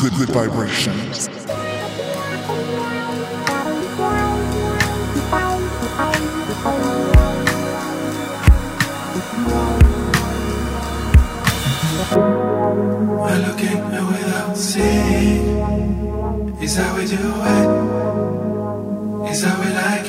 good, good vibrations. We're looking without seeing. Is how we do it. Is how we like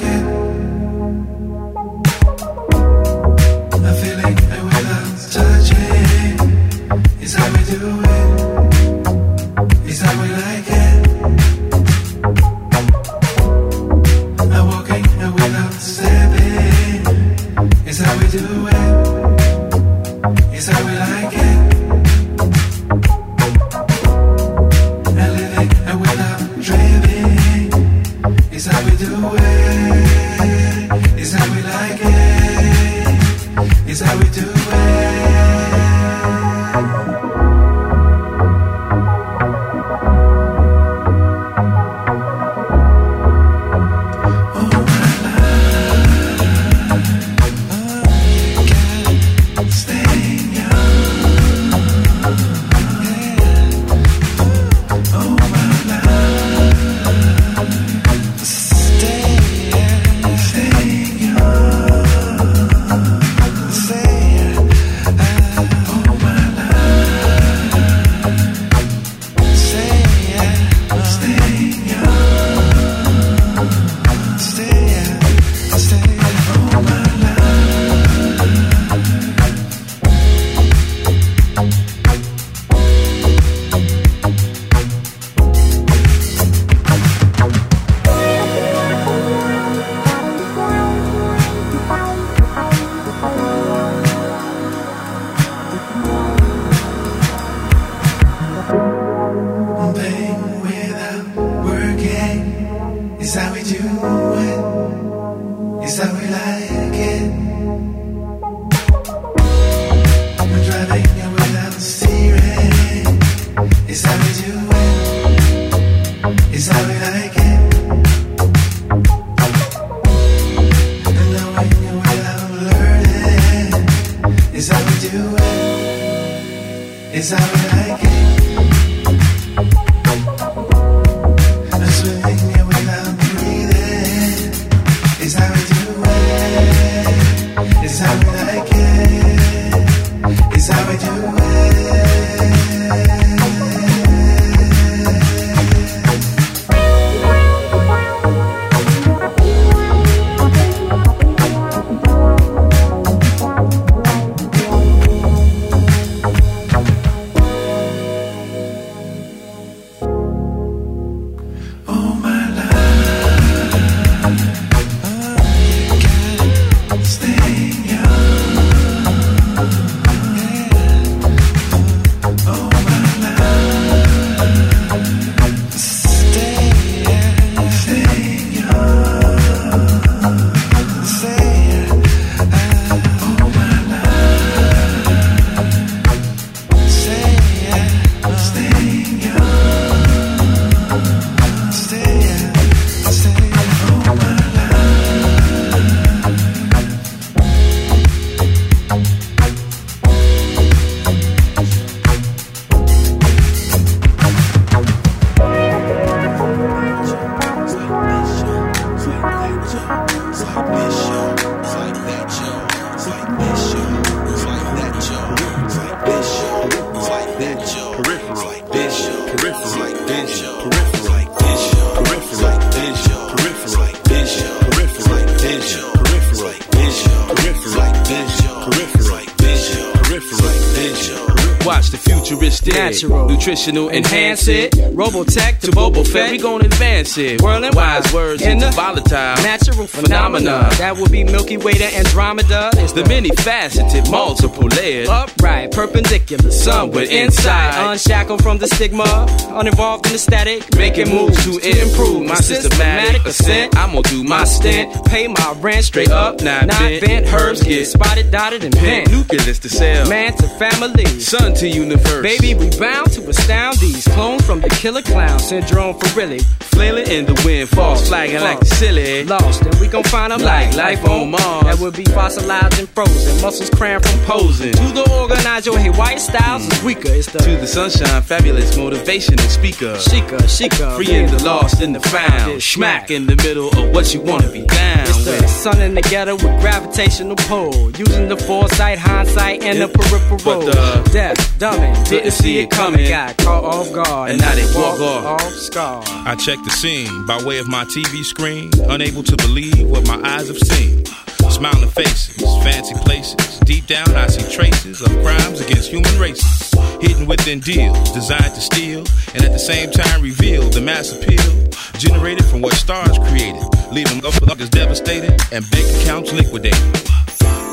Natural. nutritional, enhance it. Robotech To Boba Fett, we gon' advance it. Whirling wise words in into the volatile. Natural phenomena. That would be Milky Way to Andromeda. It's The many faceted, multiple layered. upright, perpendicular, Somewhere inside. unshackled from the stigma, uninvolved in the static, Making moves to improve my systematic ascent. I'm gonna do my stint. pay my rent Straight up, not bent. Herbs get spotted, dotted, and bent. nucleus to cell. Man to family, Son to universe. Baby, we bound to astound these clones from the killer clown syndrome for really. Flailing in the wind, false flagging like the silly. Lost, and we gon' find them Like life on Mars. That would be fossilized and frozen, muscles cramped from Posing. To the organizer, your hey, white styles is weaker. It's the To the sunshine, fabulous motivation motivational speaker. Shika, shika. Free in the lost and the found. Smack in the middle of what you wanna be down It's the with. sun in the ghetto with gravitational pull. Using the foresight, hindsight, and the peripheral. but the- Death, dumbing, didn't see it coming. Got caught off guard. And now they walk off. off scar. I check the scene by way of my TV screen, unable to believe what my eyes have seen. Smiling faces, fancy places. Deep down, I see traces of crimes against human races. Hidden within deals designed to steal, and at the same time reveal the mass appeal generated from what stars created, leaving motherfuckers devastated and bank accounts liquidated.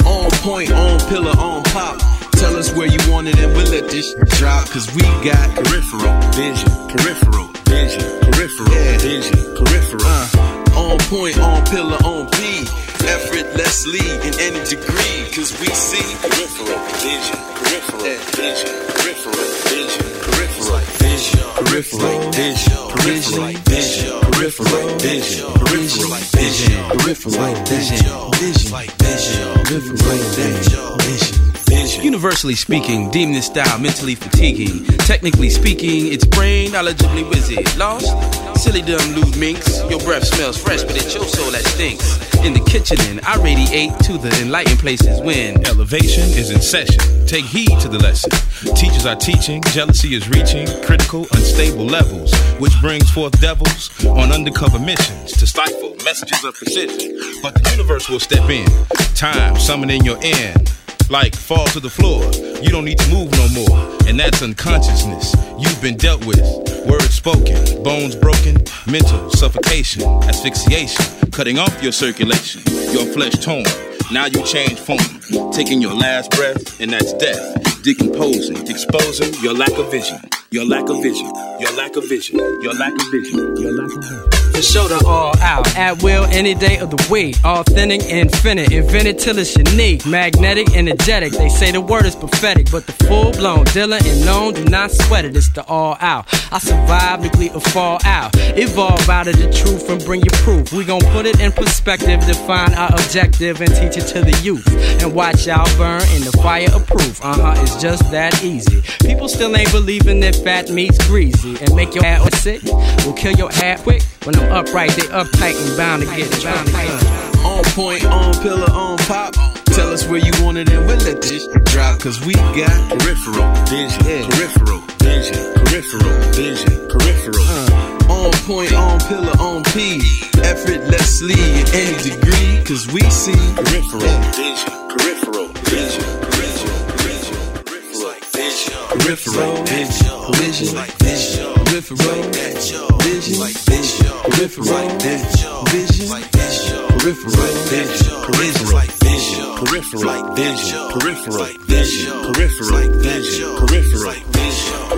On point, on pillar, on pop. Tell us where you want it and we'll let this drop. Cause we got peripheral vision, peripheral vision, peripheral yeah. vision, peripheral. Uh, on point, on pillar, on P. Effortlessly in any degree. Cause we see peripheral vision, peripheral vision, peripheral vision, peripheral vision, peripheral vision, peripheral vision, peripheral vision, peripheral vision, peripheral vision, peripheral vision, peripheral vision, peripheral vision, peripheral vision, peripheral vision, peripheral vision, peripheral vision. Universally speaking, deem this style mentally fatiguing. Technically speaking, it's brain knowledgeably busy. Lost? Silly dumb lewd minx. Your breath smells fresh, but it's your soul that stinks. In the kitchen, and I radiate to the enlightened places when Elevation is in session. Take heed to the lesson. Teachers are teaching, jealousy is reaching critical, unstable levels, which brings forth devils on undercover missions to stifle messages of precision. But the universe will step in. Time summoning your end. Like fall to the floor. You don't need to move no more. And that's unconsciousness you've been dealt with. Words spoken, bones broken, mental suffocation, asphyxiation, cutting off your circulation, your flesh torn. Now you change form, taking your last breath, and that's death. Decomposing, exposing your lack of vision, your lack of vision, your lack of vision, your lack of vision, your lack of vision. The all out, at will, any day of the week. Authentic, infinite, invented till it's unique. Magnetic, energetic. They say the word is prophetic, but the full blown dealer and known do not sweat it. It's the all out. I survive nuclear fall out. Evolve out of the truth and bring you proof. We gon' put it in perspective, define our objective, and teach it to the youth. And watch y'all burn in the fire of proof. Uh huh, it's just that easy. People still ain't believing that fat meat's greasy and make your ass sick. Will kill your ass quick. When I'm upright, they uptight and bound to get bound to get. On point, on pillar, on pop. Tell us where you want it and we'll let this drop. Cause we got peripheral vision, peripheral vision, peripheral vision, peripheral. On point, on pillar, on P. Effortlessly in any degree. Cause we see peripheral vision, peripheral vision, peripheral vision, peripheral vision, peripheral vision, vision, vision, peripheral vision, vision, peripheral vision, vision, peripheral vision, peripheral vision, peripheral vision, peripheral vision, peripheral vision, peripheral vision,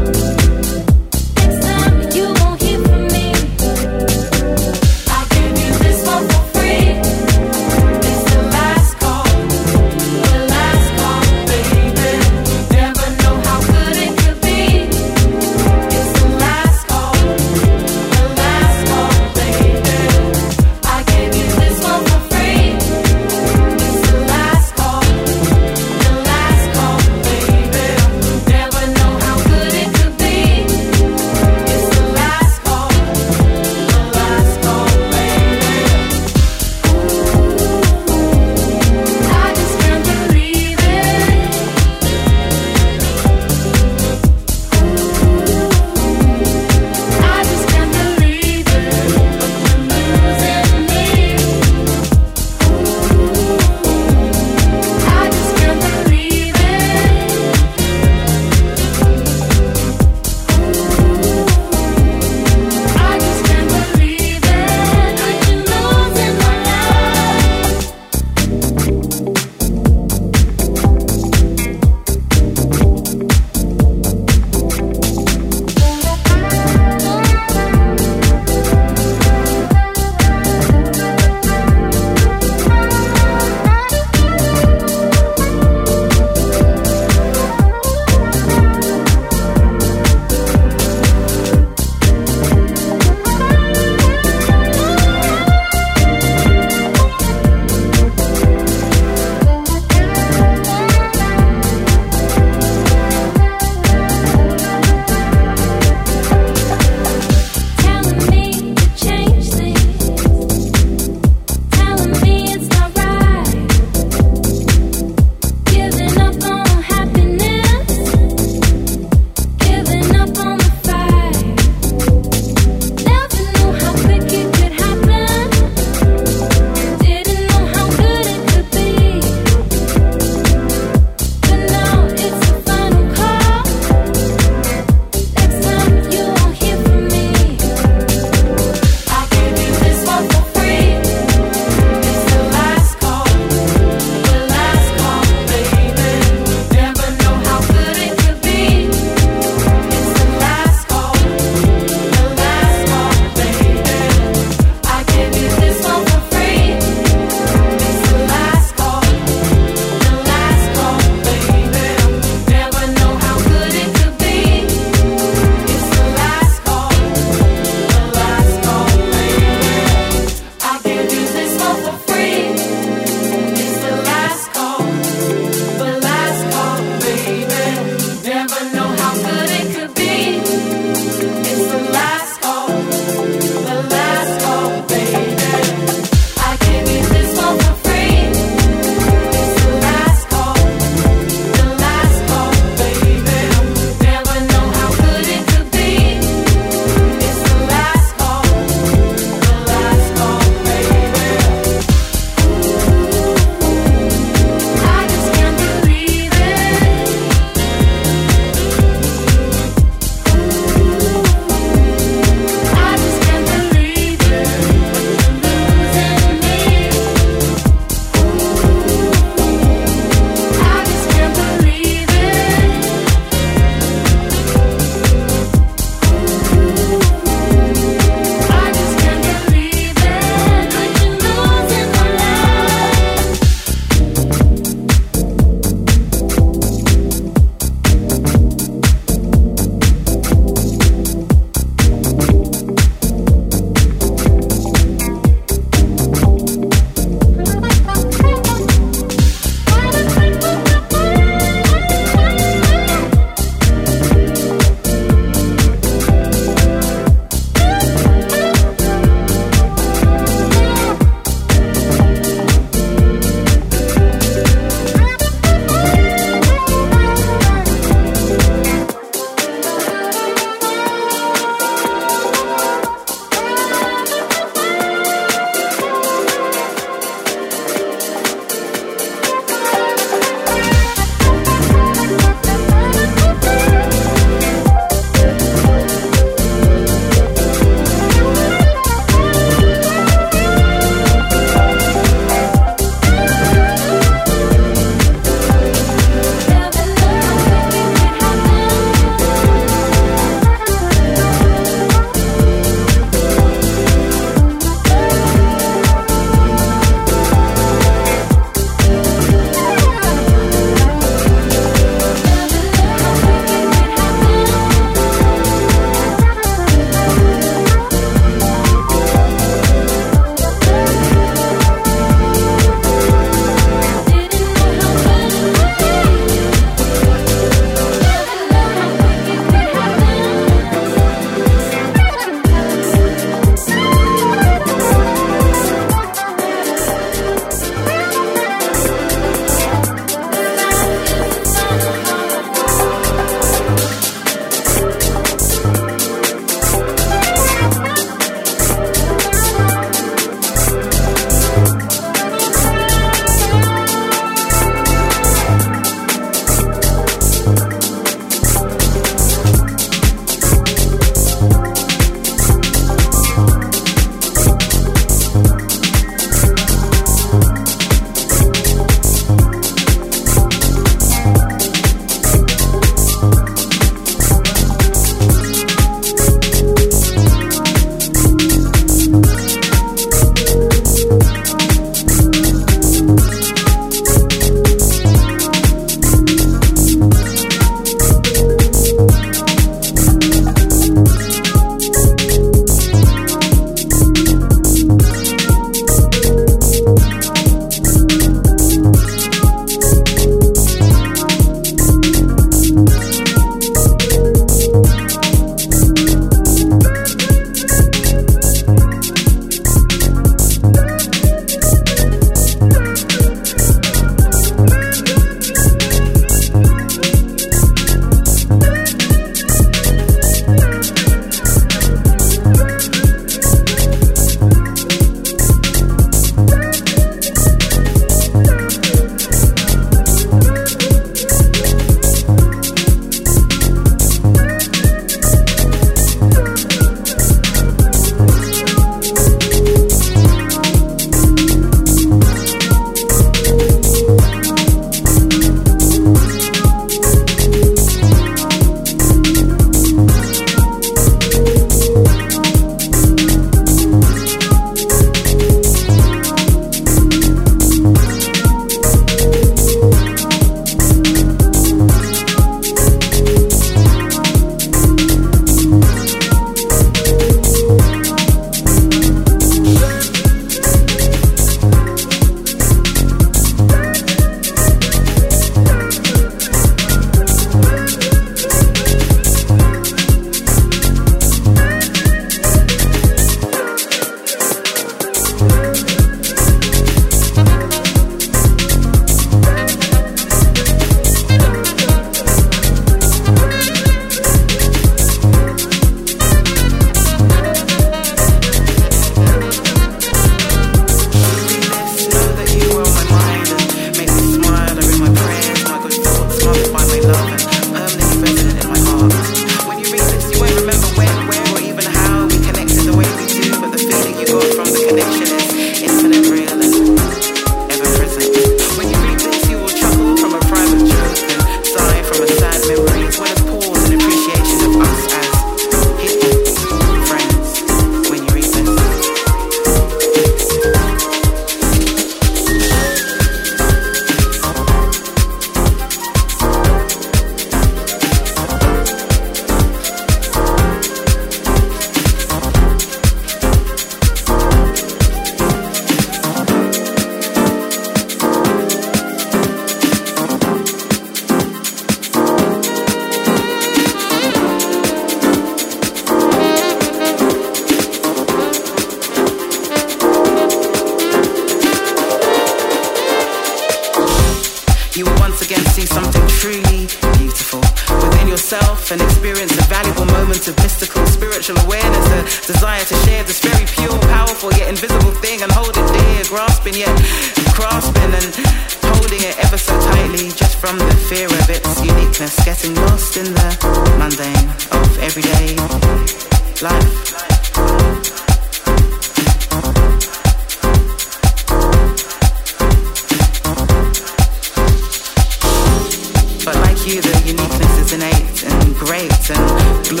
and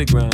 up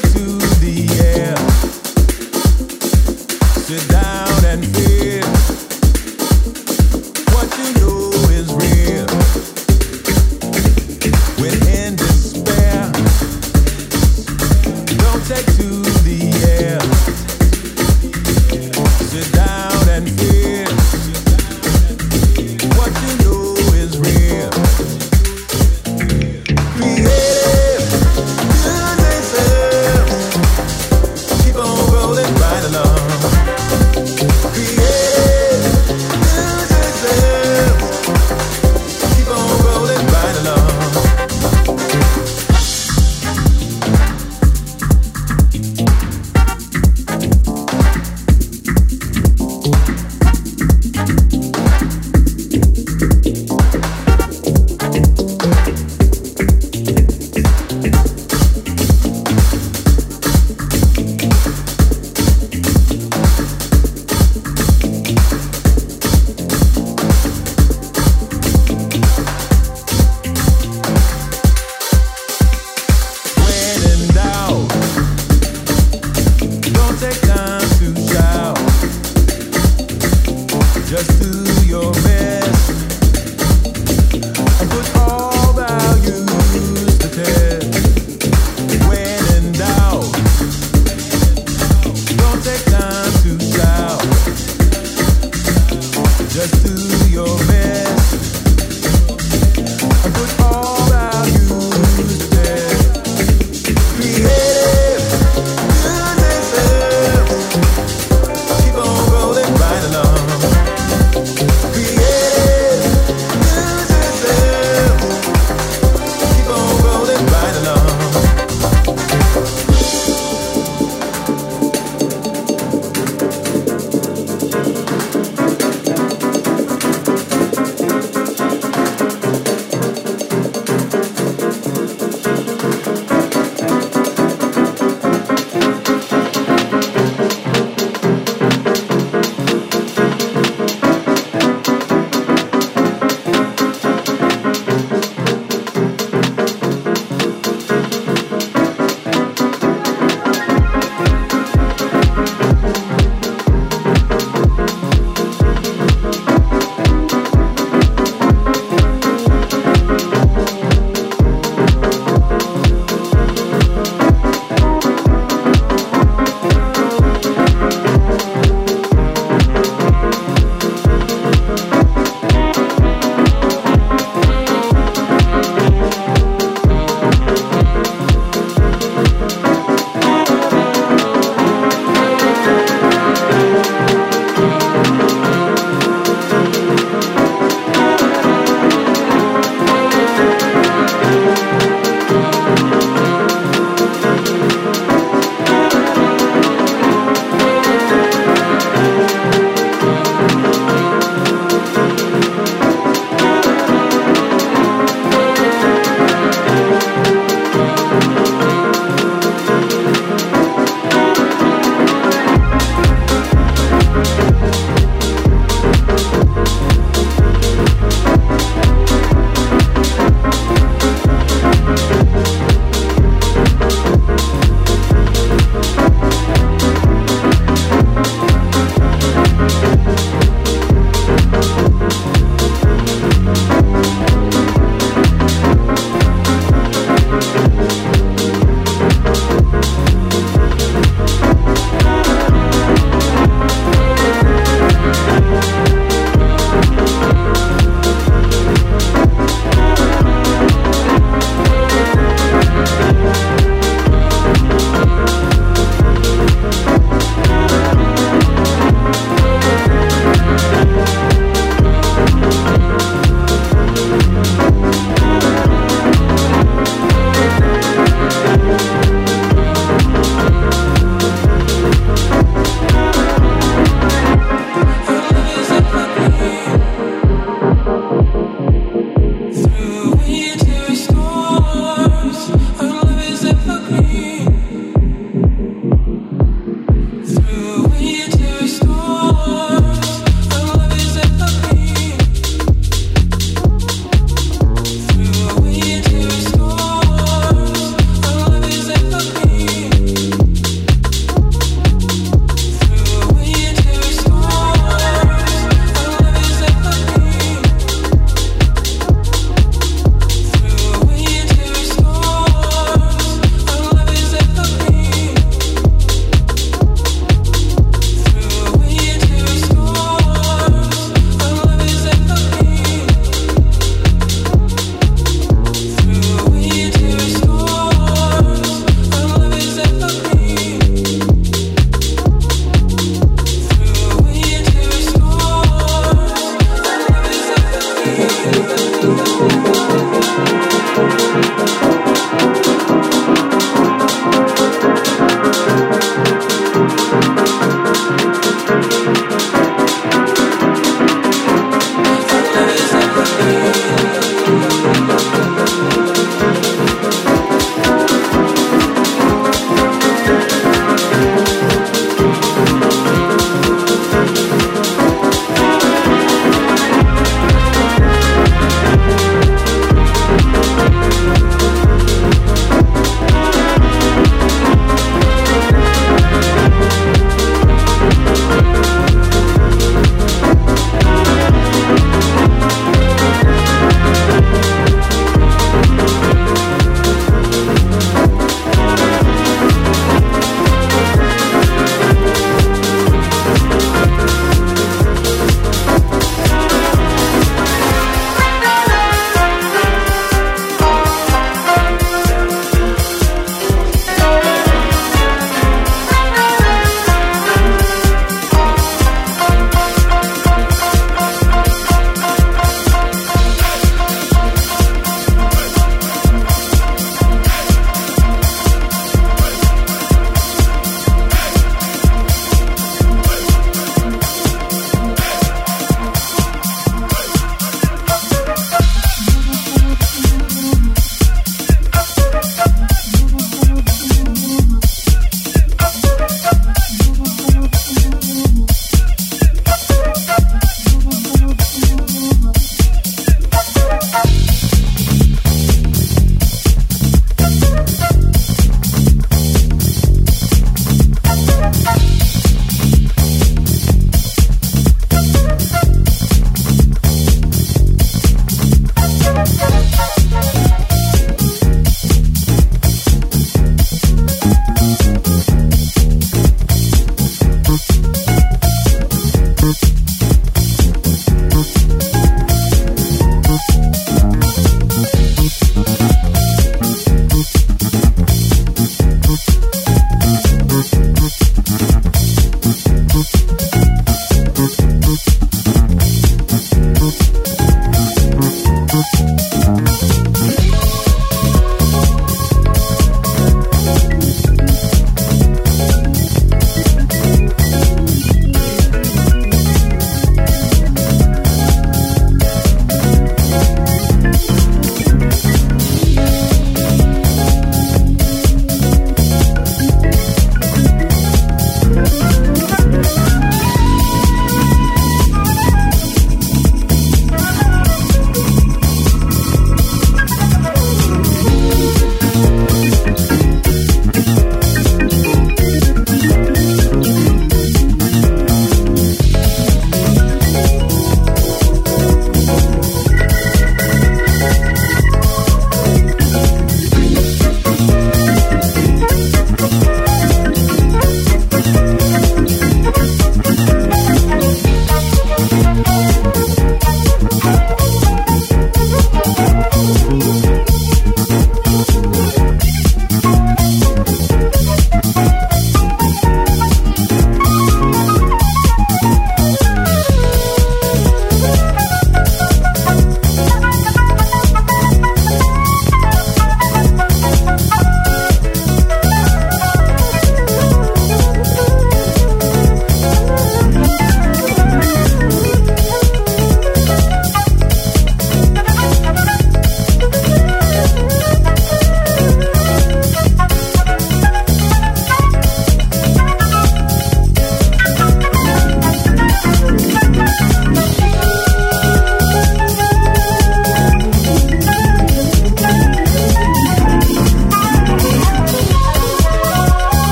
to Should I?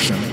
Vibrations.